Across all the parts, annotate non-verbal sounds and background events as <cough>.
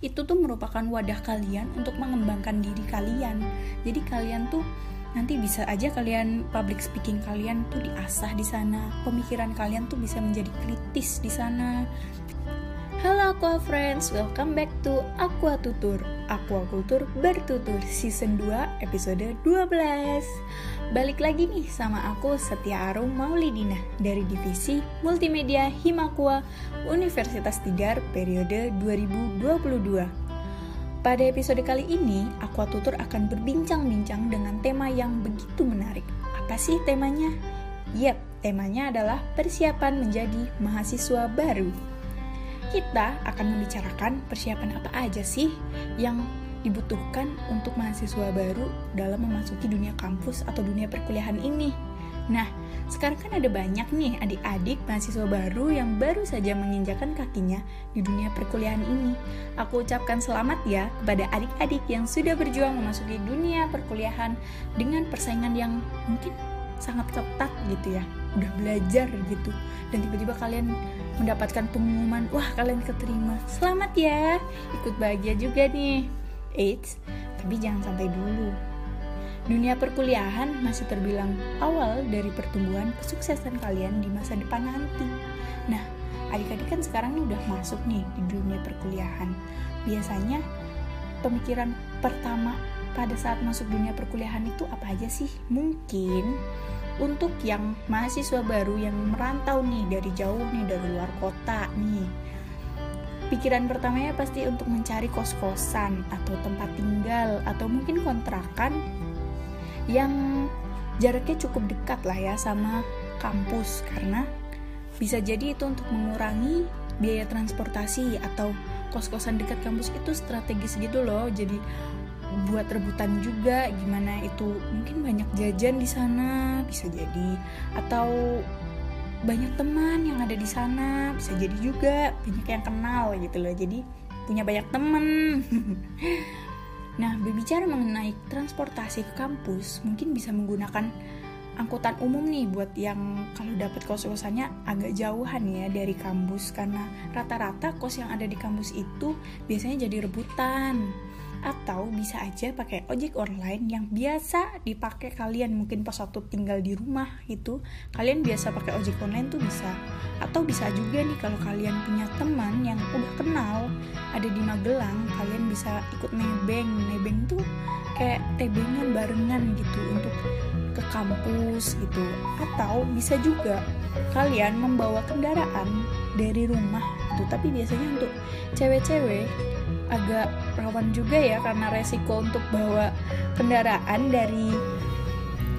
itu tuh merupakan wadah kalian untuk mengembangkan diri kalian. Jadi kalian tuh nanti bisa aja kalian public speaking kalian tuh diasah di sana, pemikiran kalian tuh bisa menjadi kritis di sana. Halo Aqua Friends, welcome back to Aqua Tutur. Aqua Kultur Bertutur Season 2 episode 12. Balik lagi nih sama aku Setia Arum Maulidina dari Divisi Multimedia Himakua Universitas Tidar periode 2022. Pada episode kali ini, Aqua Tutur akan berbincang-bincang dengan tema yang begitu menarik. Apa sih temanya? Yap, temanya adalah persiapan menjadi mahasiswa baru. Kita akan membicarakan persiapan apa aja sih yang dibutuhkan untuk mahasiswa baru dalam memasuki dunia kampus atau dunia perkuliahan ini. Nah, sekarang kan ada banyak nih adik-adik mahasiswa baru yang baru saja menginjakan kakinya di dunia perkuliahan ini. Aku ucapkan selamat ya kepada adik-adik yang sudah berjuang memasuki dunia perkuliahan dengan persaingan yang mungkin sangat ketat gitu ya. Udah belajar gitu. Dan tiba-tiba kalian mendapatkan pengumuman, wah kalian keterima. Selamat ya, ikut bahagia juga nih. Eits, tapi jangan sampai dulu. Dunia perkuliahan masih terbilang awal dari pertumbuhan kesuksesan kalian di masa depan nanti. Nah, adik-adik kan sekarang ini udah masuk nih di dunia perkuliahan. Biasanya pemikiran pertama pada saat masuk dunia perkuliahan itu apa aja sih? Mungkin untuk yang mahasiswa baru yang merantau nih dari jauh nih dari luar kota nih pikiran pertamanya pasti untuk mencari kos-kosan atau tempat tinggal atau mungkin kontrakan yang jaraknya cukup dekat lah ya sama kampus. Karena bisa jadi itu untuk mengurangi biaya transportasi atau kos-kosan dekat kampus itu strategis gitu loh. Jadi buat rebutan juga gimana itu. Mungkin banyak jajan di sana bisa jadi. Atau banyak teman yang ada di sana bisa jadi juga banyak yang kenal gitu loh. Jadi punya banyak teman. <laughs> Nah berbicara mengenai transportasi ke kampus mungkin bisa menggunakan angkutan umum nih buat yang kalau dapat kos-kosannya agak jauhan ya dari kampus. Karena rata-rata kos yang ada di kampus itu biasanya jadi rebutan atau bisa aja pakai ojek online yang biasa dipakai kalian mungkin pas waktu tinggal di rumah itu kalian biasa pakai ojek online tuh bisa. Atau bisa juga nih kalau kalian punya teman yang udah kenal ada di Magelang kalian bisa ikut nebeng nebeng tuh kayak tebengan barengan gitu untuk ke kampus gitu. Atau bisa juga kalian membawa kendaraan dari rumah gitu. Tapi biasanya untuk cewek-cewek agak rawan juga ya karena resiko untuk bawa kendaraan dari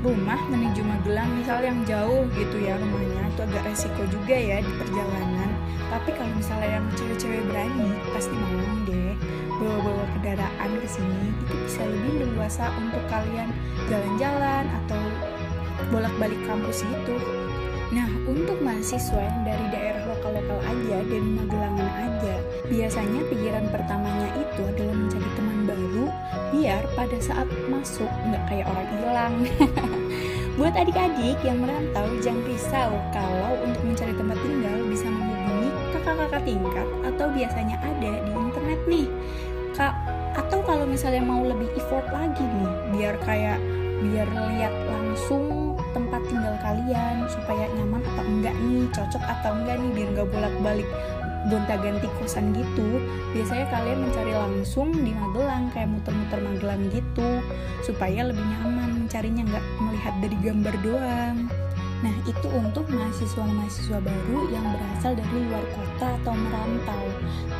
rumah menuju Magelang misal yang jauh gitu ya rumahnya itu agak resiko juga ya di perjalanan. Tapi kalau misalnya yang cewek-cewek berani pasti mau deh bawa-bawa kendaraan ke sini. Itu bisa lebih leluasa untuk kalian jalan-jalan atau bolak-balik kampus gitu Nah, untuk mahasiswa yang dari daerah lokal-lokal aja, dari Magelangan aja, biasanya pikiran pertamanya itu adalah mencari teman baru biar pada saat masuk nggak kayak orang hilang. <laughs> Buat adik-adik yang merantau, jangan risau kalau untuk mencari tempat tinggal bisa menghubungi kakak-kakak tingkat atau biasanya ada di internet nih. Kak, atau kalau misalnya mau lebih effort lagi nih, biar kayak biar lihat langsung tempat tinggal kalian supaya nyaman atau enggak nih cocok atau enggak nih biar nggak bolak-balik gonta-ganti kosan gitu biasanya kalian mencari langsung di Magelang kayak muter-muter Magelang gitu supaya lebih nyaman mencarinya nggak melihat dari gambar doang Nah, itu untuk mahasiswa-mahasiswa baru yang berasal dari luar kota atau merantau.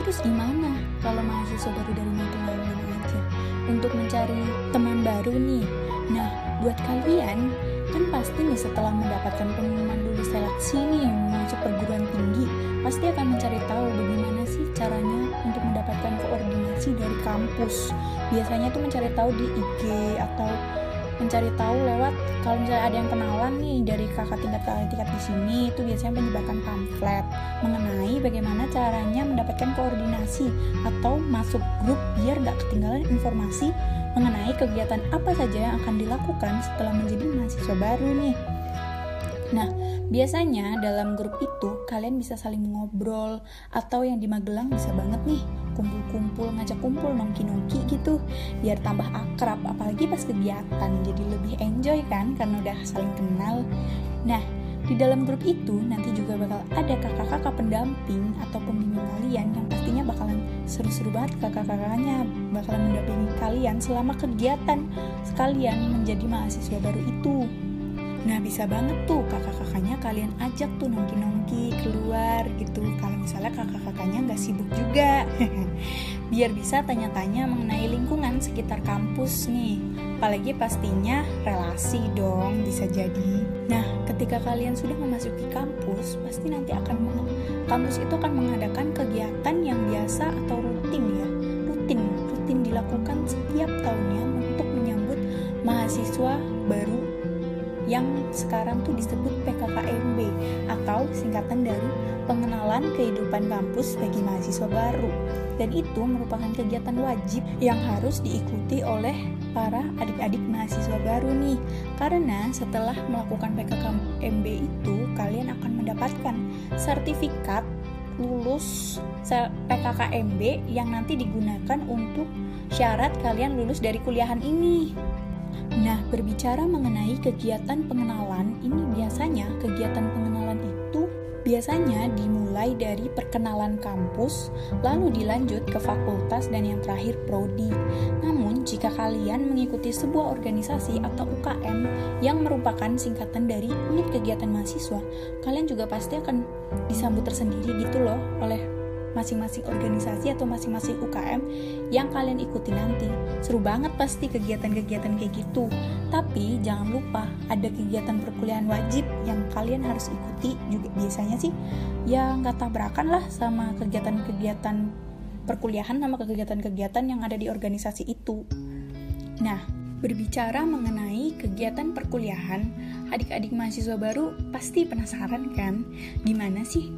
Terus gimana kalau mahasiswa baru dari Magelang aja? Untuk mencari teman baru nih. Nah, buat kalian kan pasti nih setelah mendapatkan pengumuman lulus seleksi nih masuk perguruan tinggi pasti akan mencari tahu bagaimana sih caranya untuk mendapatkan koordinasi dari kampus. Biasanya tuh mencari tahu di IG atau mencari tahu lewat kalau misalnya ada yang kenalan nih dari kakak tingkat kakak tingkat di sini itu biasanya menyebarkan pamflet mengenai bagaimana caranya mendapatkan koordinasi atau masuk grup biar gak ketinggalan informasi mengenai kegiatan apa saja yang akan dilakukan setelah menjadi mahasiswa baru nih. Nah, biasanya dalam grup itu kalian bisa saling ngobrol atau yang di Magelang bisa banget nih kumpul-kumpul ngajak kumpul nongki-nongki gitu biar tambah akrab apalagi pas kegiatan jadi lebih enjoy kan karena udah saling kenal nah di dalam grup itu nanti juga bakal ada kakak-kakak pendamping atau pembimbing kalian yang pastinya bakalan seru-seru banget kakak-kakaknya bakalan mendampingi kalian selama kegiatan sekalian menjadi mahasiswa baru itu. Nah bisa banget tuh kakak-kakaknya kalian ajak tuh nongki-nongki keluar gitu. Kalau misalnya kakak-kakaknya nggak sibuk juga <laughs> Biar bisa tanya-tanya mengenai lingkungan sekitar kampus nih. Apalagi pastinya relasi dong bisa jadi ketika kalian sudah memasuki kampus Pasti nanti akan kampus itu akan mengadakan kegiatan yang biasa atau rutin ya. Rutin, rutin dilakukan setiap tahunnya untuk menyambut mahasiswa baru yang sekarang tuh disebut PKKMB atau singkatan dari pengenalan kehidupan kampus bagi mahasiswa baru. Dan itu merupakan kegiatan wajib yang harus diikuti oleh para adik-adik mahasiswa baru nih. Karena setelah melakukan PKKMB itu kalian akan mendapatkan sertifikat lulus PKKMB yang nanti digunakan untuk syarat kalian lulus dari kuliahan ini. Nah, berbicara mengenai kegiatan pengenalan, ini biasanya kegiatan pengenalan itu biasanya dimulai dari perkenalan kampus, lalu dilanjut ke fakultas dan yang terakhir prodi. Namun, jika kalian mengikuti sebuah organisasi atau UKM yang merupakan singkatan dari unit kegiatan mahasiswa, kalian juga pasti akan disambut tersendiri gitu loh oleh masing-masing organisasi atau masing-masing UKM yang kalian ikuti nanti. Seru banget pasti kegiatan-kegiatan kayak gitu. Tapi jangan lupa ada kegiatan perkuliahan wajib yang kalian harus ikuti juga biasanya sih ya nggak tabrakan lah sama kegiatan-kegiatan perkuliahan sama kegiatan-kegiatan yang ada di organisasi itu. Nah, berbicara mengenai kegiatan perkuliahan, adik-adik mahasiswa baru pasti penasaran kan, gimana sih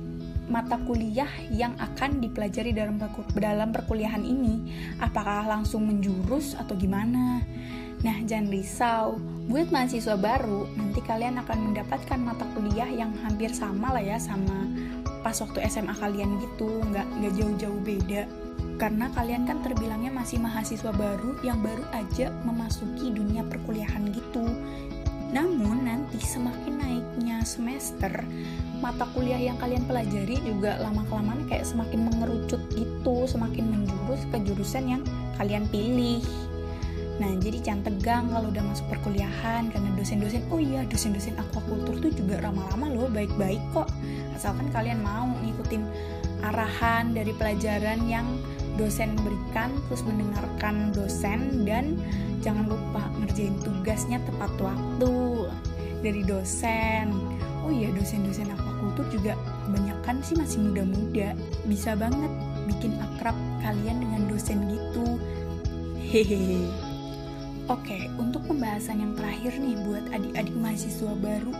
mata kuliah yang akan dipelajari dalam dalam perkuliahan ini? Apakah langsung menjurus atau gimana? Nah jangan risau. Buat mahasiswa baru nanti kalian akan mendapatkan mata kuliah yang hampir sama lah ya sama pas waktu SMA kalian gitu. Nggak nggak jauh-jauh beda. Karena kalian kan terbilangnya masih mahasiswa baru yang baru aja memasuki dunia perkuliahan gitu namun nanti semakin naiknya semester, mata kuliah yang kalian pelajari juga lama-kelamaan kayak semakin mengerucut gitu, semakin menjurus ke jurusan yang kalian pilih. Nah, jadi jangan tegang kalau udah masuk perkuliahan karena dosen-dosen, oh iya dosen-dosen aquaculture tuh juga ramah-ramah loh, baik-baik kok. Asalkan kalian mau ngikutin arahan dari pelajaran yang dosen berikan, terus mendengarkan dosen dan jangan lupa ngerjain tugasnya tepat waktu dari dosen. Oh iya dosen-dosen aquaculture juga kebanyakan sih masih muda-muda. Bisa banget bikin akrab kalian dengan dosen gitu. Hehehe. Oke, untuk pembahasan yang terakhir nih buat adik-adik mahasiswa baru,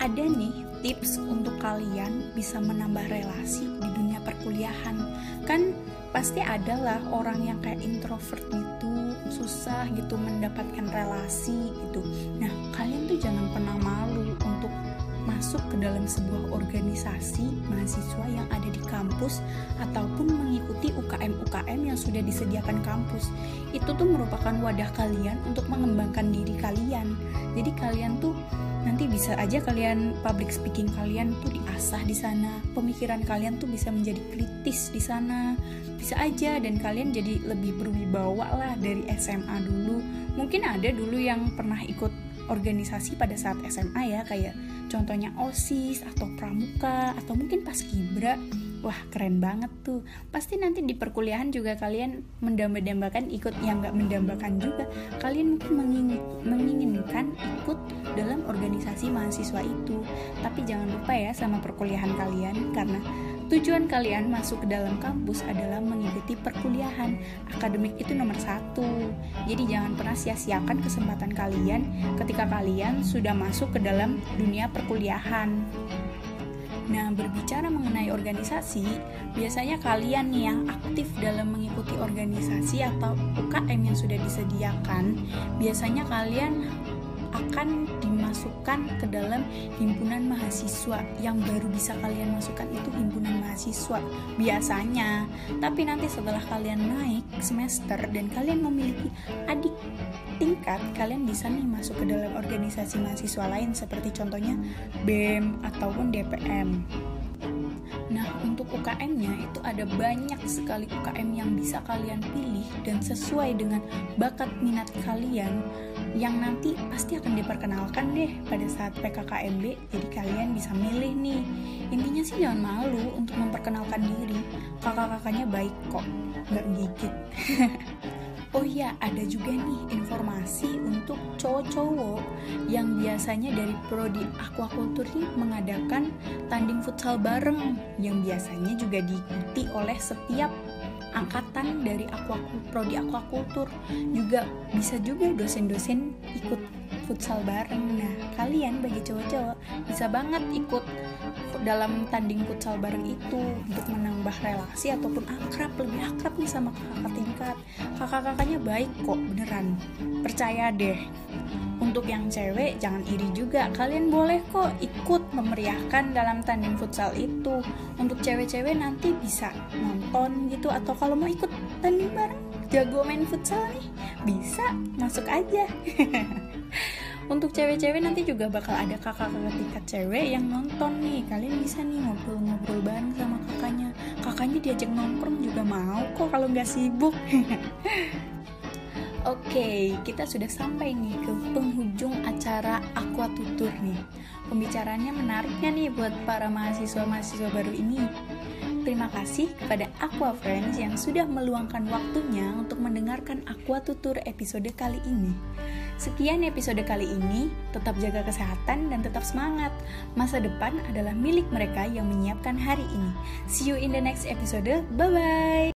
ada nih tips untuk kalian bisa menambah relasi di dunia perkuliahan. Kan pasti ada lah orang yang kayak introvert gitu susah gitu mendapatkan relasi gitu. Nah kalian tuh jangan pernah malu untuk masuk ke dalam sebuah organisasi mahasiswa yang ada di kampus ataupun mengikuti UKM-UKM yang sudah disediakan kampus. Itu tuh merupakan wadah kalian untuk mengembangkan diri kalian. Jadi kalian tuh nanti bisa aja kalian public speaking kalian tuh diasah di sana. Pemikiran kalian tuh bisa menjadi kritis di sana. Bisa aja dan kalian jadi lebih berwibawa lah dari SMA dulu. Mungkin ada dulu yang pernah ikut organisasi pada saat SMA ya kayak contohnya OSIS atau Pramuka atau mungkin pas Kibra wah keren banget tuh pasti nanti di perkuliahan juga kalian mendamba-dambakan ikut yang nggak mendambakan juga kalian mungkin menginginkan ikut dalam organisasi mahasiswa itu tapi jangan lupa ya sama perkuliahan kalian karena Tujuan kalian masuk ke dalam kampus adalah mengikuti perkuliahan. Akademik itu nomor satu. Jadi jangan pernah sia-siakan kesempatan kalian ketika kalian sudah masuk ke dalam dunia perkuliahan. Nah, berbicara mengenai organisasi, biasanya kalian yang aktif dalam mengikuti organisasi atau UKM yang sudah disediakan, biasanya kalian akan dimasukkan ke dalam himpunan mahasiswa. Yang baru bisa kalian masukkan itu himpunan mahasiswa biasanya. Tapi nanti setelah kalian naik semester dan kalian memiliki adik tingkat kalian bisa nih masuk ke dalam organisasi mahasiswa lain seperti contohnya BEM ataupun DPM Nah, untuk UKM-nya itu ada banyak sekali UKM yang bisa kalian pilih dan sesuai dengan bakat minat kalian yang nanti pasti akan diperkenalkan deh pada saat PKKMB. Jadi kalian bisa milih nih. Intinya sih jangan malu untuk memperkenalkan diri. Kakak-kakaknya baik kok, nggak gigit. <laughs> Oh iya, ada juga nih informasi untuk cowok-cowok yang biasanya dari prodi aquaculture ini mengadakan tanding futsal bareng yang biasanya juga diikuti oleh setiap angkatan dari aquaculture, prodi aquaculture. Juga bisa juga dosen-dosen ikut futsal bareng. Nah, kalian bagi cowok-cowok bisa banget ikut dalam tanding futsal bareng itu untuk menambah relasi ataupun akrab lebih akrab nih sama kakak tingkat kakak-kakaknya baik kok beneran percaya deh untuk yang cewek jangan iri juga. Kalian boleh kok ikut memeriahkan dalam tanding futsal itu. Untuk cewek-cewek nanti bisa nonton gitu. Atau kalau mau ikut tanding bareng jago main futsal nih bisa. Masuk aja. <laughs> Untuk cewek-cewek nanti juga bakal ada kakak-kakak tingkat cewek yang nonton nih. Kalian bisa nih ngobrol-ngobrol bareng sama kakaknya. Kakaknya diajak nongkrong juga mau kok kalau nggak sibuk <laughs> Oke, kita sudah sampai nih ke penghujung acara Aqua Tutur nih. Pembicaranya menariknya nih buat para mahasiswa-mahasiswa baru ini. Terima kasih kepada Aqua Friends yang sudah meluangkan waktunya untuk mendengarkan Aqua Tutur episode kali ini. Sekian episode kali ini, tetap jaga kesehatan dan tetap semangat. Masa depan adalah milik mereka yang menyiapkan hari ini. See you in the next episode. Bye bye.